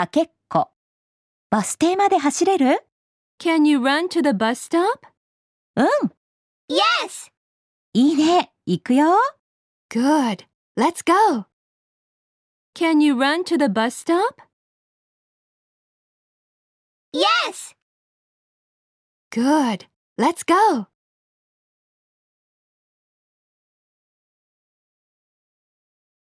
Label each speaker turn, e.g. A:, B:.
A: かけっこ。バス停まで走れる
B: Can you run to the bus stop?
A: うん。
C: Yes!
A: いいね。行くよ。
B: Good. Let's go. Can you run to the bus stop?
C: Yes!
B: Good. Let's go.